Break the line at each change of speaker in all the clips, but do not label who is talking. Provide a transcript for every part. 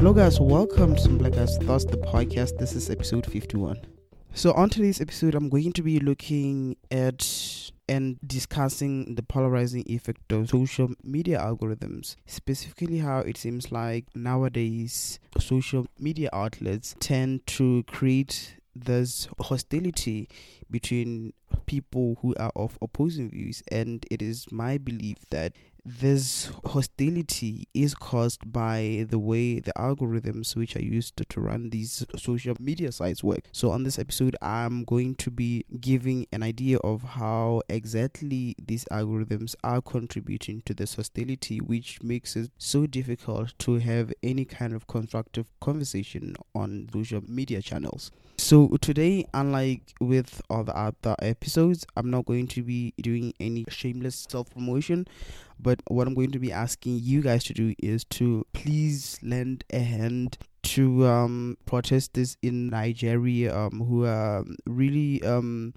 Hello, guys. Welcome to Black Guys Thoughts, the podcast. This is episode 51. So, on today's episode, I'm going to be looking at and discussing the polarizing effect of social media algorithms, specifically how it seems like nowadays social media outlets tend to create this hostility between people who are of opposing views, and it is my belief that this hostility is caused by the way the algorithms which are used to run these social media sites work. So, on this episode, I'm going to be giving an idea of how exactly these algorithms are contributing to this hostility, which makes it so difficult to have any kind of constructive conversation on social media channels. So, today, unlike with all the other episodes, I'm not going to be doing any shameless self promotion. But what I'm going to be asking you guys to do is to please lend a hand to um, protesters in Nigeria um, who are really um,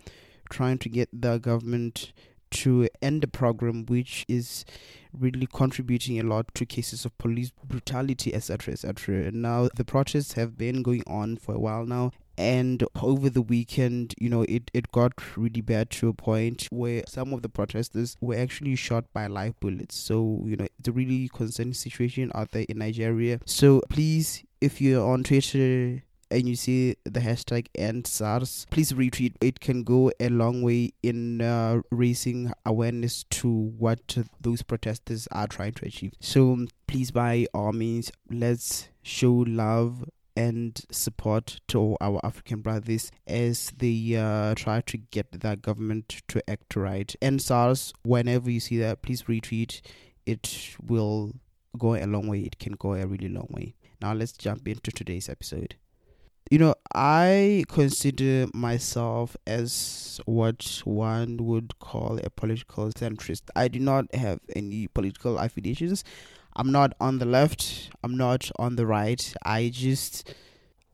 trying to get the government to end the program, which is really contributing a lot to cases of police brutality, etc., etc. And now, the protests have been going on for a while now, and over the weekend you know it, it got really bad to a point where some of the protesters were actually shot by live bullets so you know it's a really concerning situation out there in nigeria so please if you're on twitter and you see the hashtag end SARS, please retweet. It can go a long way in uh, raising awareness to what those protesters are trying to achieve. So please, by all means, let's show love and support to our African brothers as they uh, try to get that government to act right. End SARS, whenever you see that, please retweet. It will go a long way. It can go a really long way. Now let's jump into today's episode. You know, I consider myself as what one would call a political centrist. I do not have any political affiliations. I'm not on the left, I'm not on the right. I just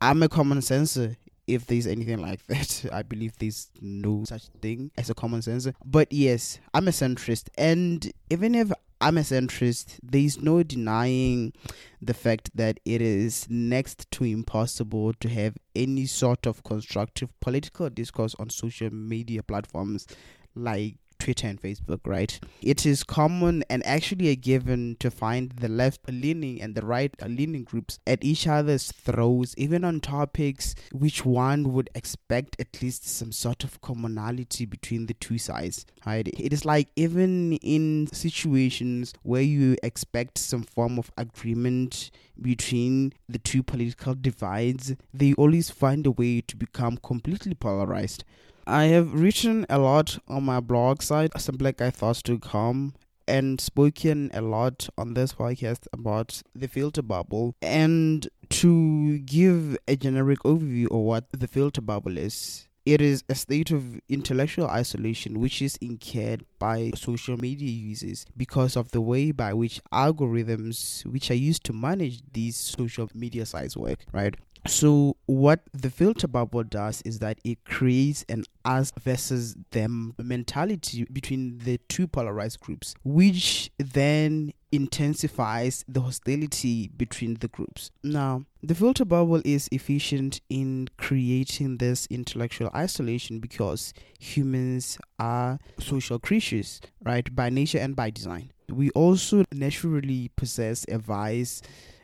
I'm a common sensor if there's anything like that. I believe there's no such thing as a common sensor. But yes, I'm a centrist and even if I'm a centrist, there's no denying the fact that it is next to impossible to have any sort of constructive political discourse on social media platforms like Twitter and Facebook, right? It is common and actually a given to find the left leaning and the right leaning groups at each other's throats, even on topics which one would expect at least some sort of commonality between the two sides, right? It is like even in situations where you expect some form of agreement between the two political divides, they always find a way to become completely polarized. I have written a lot on my blog site, someblackguythoughts.com, and spoken a lot on this podcast about the filter bubble. And to give a generic overview of what the filter bubble is, it is a state of intellectual isolation which is incurred by social media users because of the way by which algorithms which are used to manage these social media sites work, right? So, what the filter bubble does is that it creates an us versus them mentality between the two polarized groups, which then intensifies the hostility between the groups. Now, the filter bubble is efficient in creating this intellectual isolation because humans are social creatures, right, by nature and by design. We also naturally possess a vice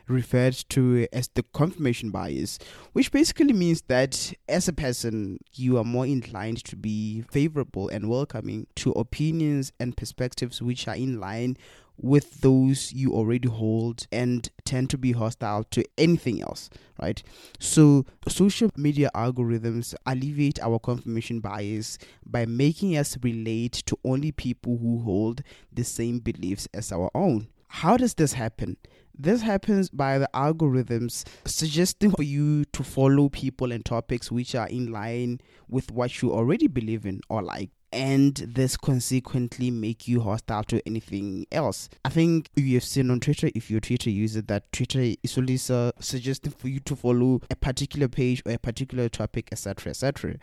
referred to as the confirmation bias, which basically means that as a person, you are more inclined to be favorable and welcoming to opinions and perspectives which are in line with those you already hold and tend to be hostile to anything else, right? So, social media algorithms alleviate our confirmation bias by making us relate to only people who hold the same beliefs as our own. How does this happen? This happens by the algorithms suggesting for you to follow people and topics which are in line with what you already believe in or like and this consequently make you hostile to anything else. I think you have seen on Twitter, if you're a Twitter user, that Twitter is always uh, suggesting for you to follow a particular page or a particular topic, etc., etc.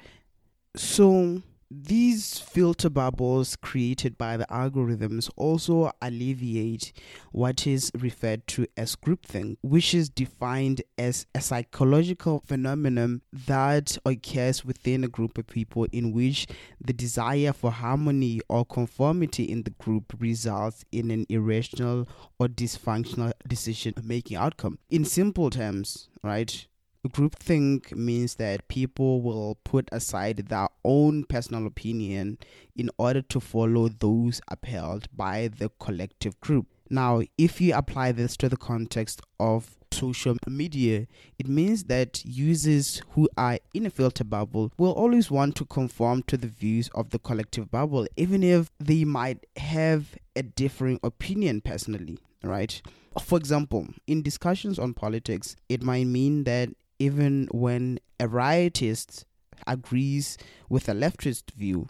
So these filter bubbles created by the algorithms also alleviate what is referred to as groupthink, which is defined as a psychological phenomenon that occurs within a group of people in which the desire for harmony or conformity in the group results in an irrational or dysfunctional decision making outcome. In simple terms, right? Groupthink means that people will put aside their own personal opinion in order to follow those upheld by the collective group. Now, if you apply this to the context of social media, it means that users who are in a filter bubble will always want to conform to the views of the collective bubble, even if they might have a differing opinion personally, right? For example, in discussions on politics, it might mean that even when a rightist agrees with a leftist view,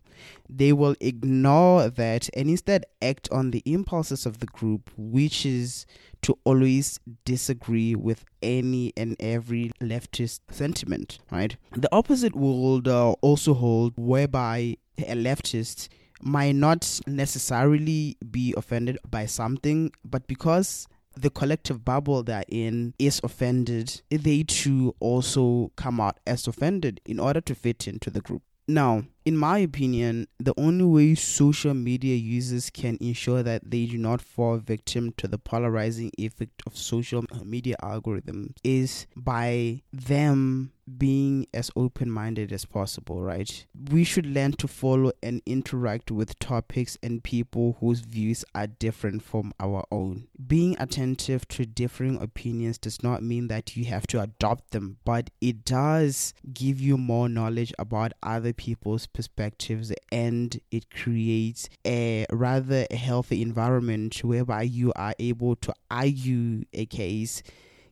they will ignore that and instead act on the impulses of the group, which is to always disagree with any and every leftist sentiment, right? The opposite would uh, also hold whereby a leftist might not necessarily be offended by something, but because the collective bubble they're in is offended, they too also come out as offended in order to fit into the group. Now, in my opinion, the only way social media users can ensure that they do not fall victim to the polarizing effect of social media algorithms is by them being as open minded as possible, right? We should learn to follow and interact with topics and people whose views are different from our own. Being attentive to differing opinions does not mean that you have to adopt them, but it does give you more knowledge about other people's perspectives and it creates a rather healthy environment whereby you are able to argue a case,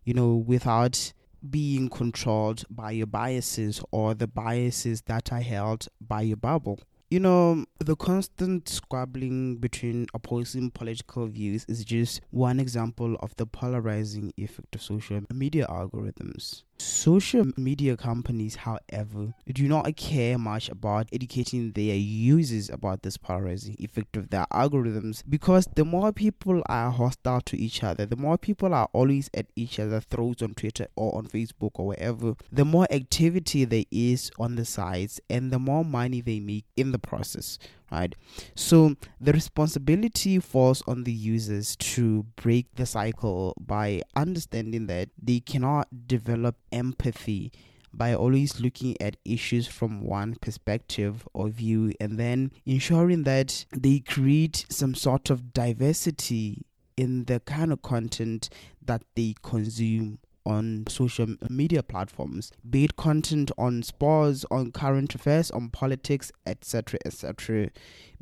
you know, without being controlled by your biases or the biases that are held by your bubble. You know, the constant squabbling between opposing political views is just one example of the polarizing effect of social media algorithms. Social media companies, however, do not care much about educating their users about this polarizing effect of their algorithms because the more people are hostile to each other, the more people are always at each other's throats on Twitter or on Facebook or wherever, the more activity there is on the sites and the more money they make in the process right? So the responsibility falls on the users to break the cycle by understanding that they cannot develop empathy by always looking at issues from one perspective or view and then ensuring that they create some sort of diversity in the kind of content that they consume on social media platforms, be it content on sports, on current affairs, on politics, etc., etc.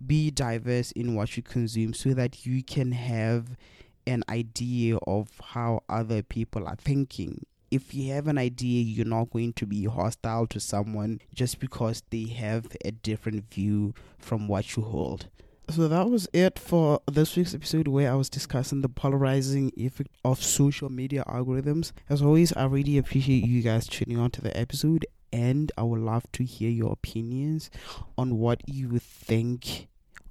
Be diverse in what you consume so that you can have an idea of how other people are thinking. If you have an idea, you're not going to be hostile to someone just because they have a different view from what you hold. So that was it for this week's episode where I was discussing the polarizing effect of social media algorithms. As always, I really appreciate you guys tuning on to the episode and I would love to hear your opinions on what you think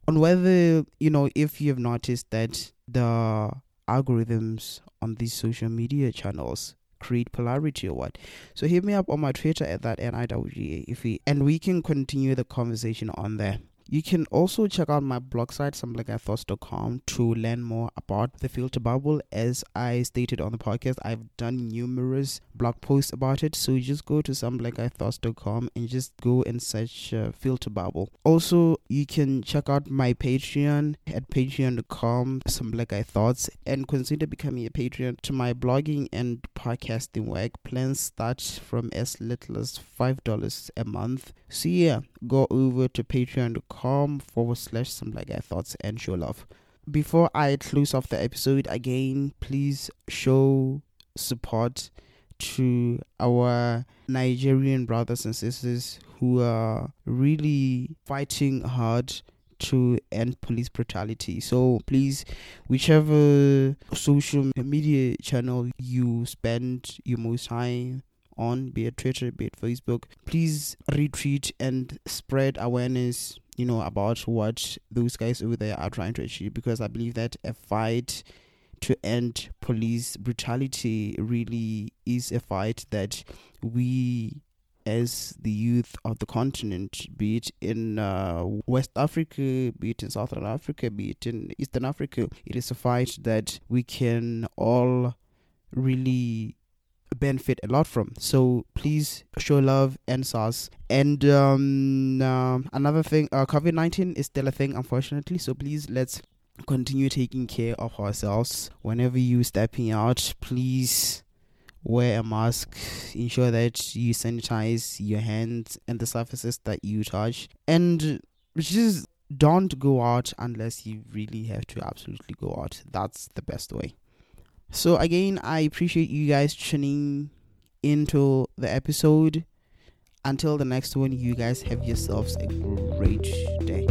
on whether, you know, if you have noticed that the algorithms on these social media channels create polarity or what. So hit me up on my Twitter at that NIWGA if we and we can continue the conversation on there. You can also check out my blog site, someblackguythoughts.com, to learn more about the filter bubble. As I stated on the podcast, I've done numerous blog posts about it. So just go to someblackguythoughts.com and just go and search uh, filter bubble. Also, you can check out my Patreon at patreon.com, somelikeithoughts, and consider becoming a Patreon to my blogging and podcasting work. Plans start from as little as $5 a month. So yeah, go over to patreon.com forward slash someblackguythoughts and show love. Before I close off the episode again, please show support to our Nigerian brothers and sisters who are really fighting hard to end police brutality. So please, whichever social media channel you spend your most time on, be it Twitter, be it Facebook. Please retweet and spread awareness, you know, about what those guys over there are trying to achieve because I believe that a fight to end police brutality really is a fight that we as the youth of the continent, be it in uh, West Africa, be it in Southern Africa, be it in Eastern Africa, it is a fight that we can all really benefit a lot from. So please show love and sauce. And um, uh, another thing, uh, COVID 19 is still a thing, unfortunately. So please let's continue taking care of ourselves. Whenever you stepping out, please wear a mask, ensure that you sanitize your hands and the surfaces that you touch, and just don't go out unless you really have to absolutely go out. That's the best way. So, again, I appreciate you guys tuning into the episode. Until the next one, you guys have yourselves a great day.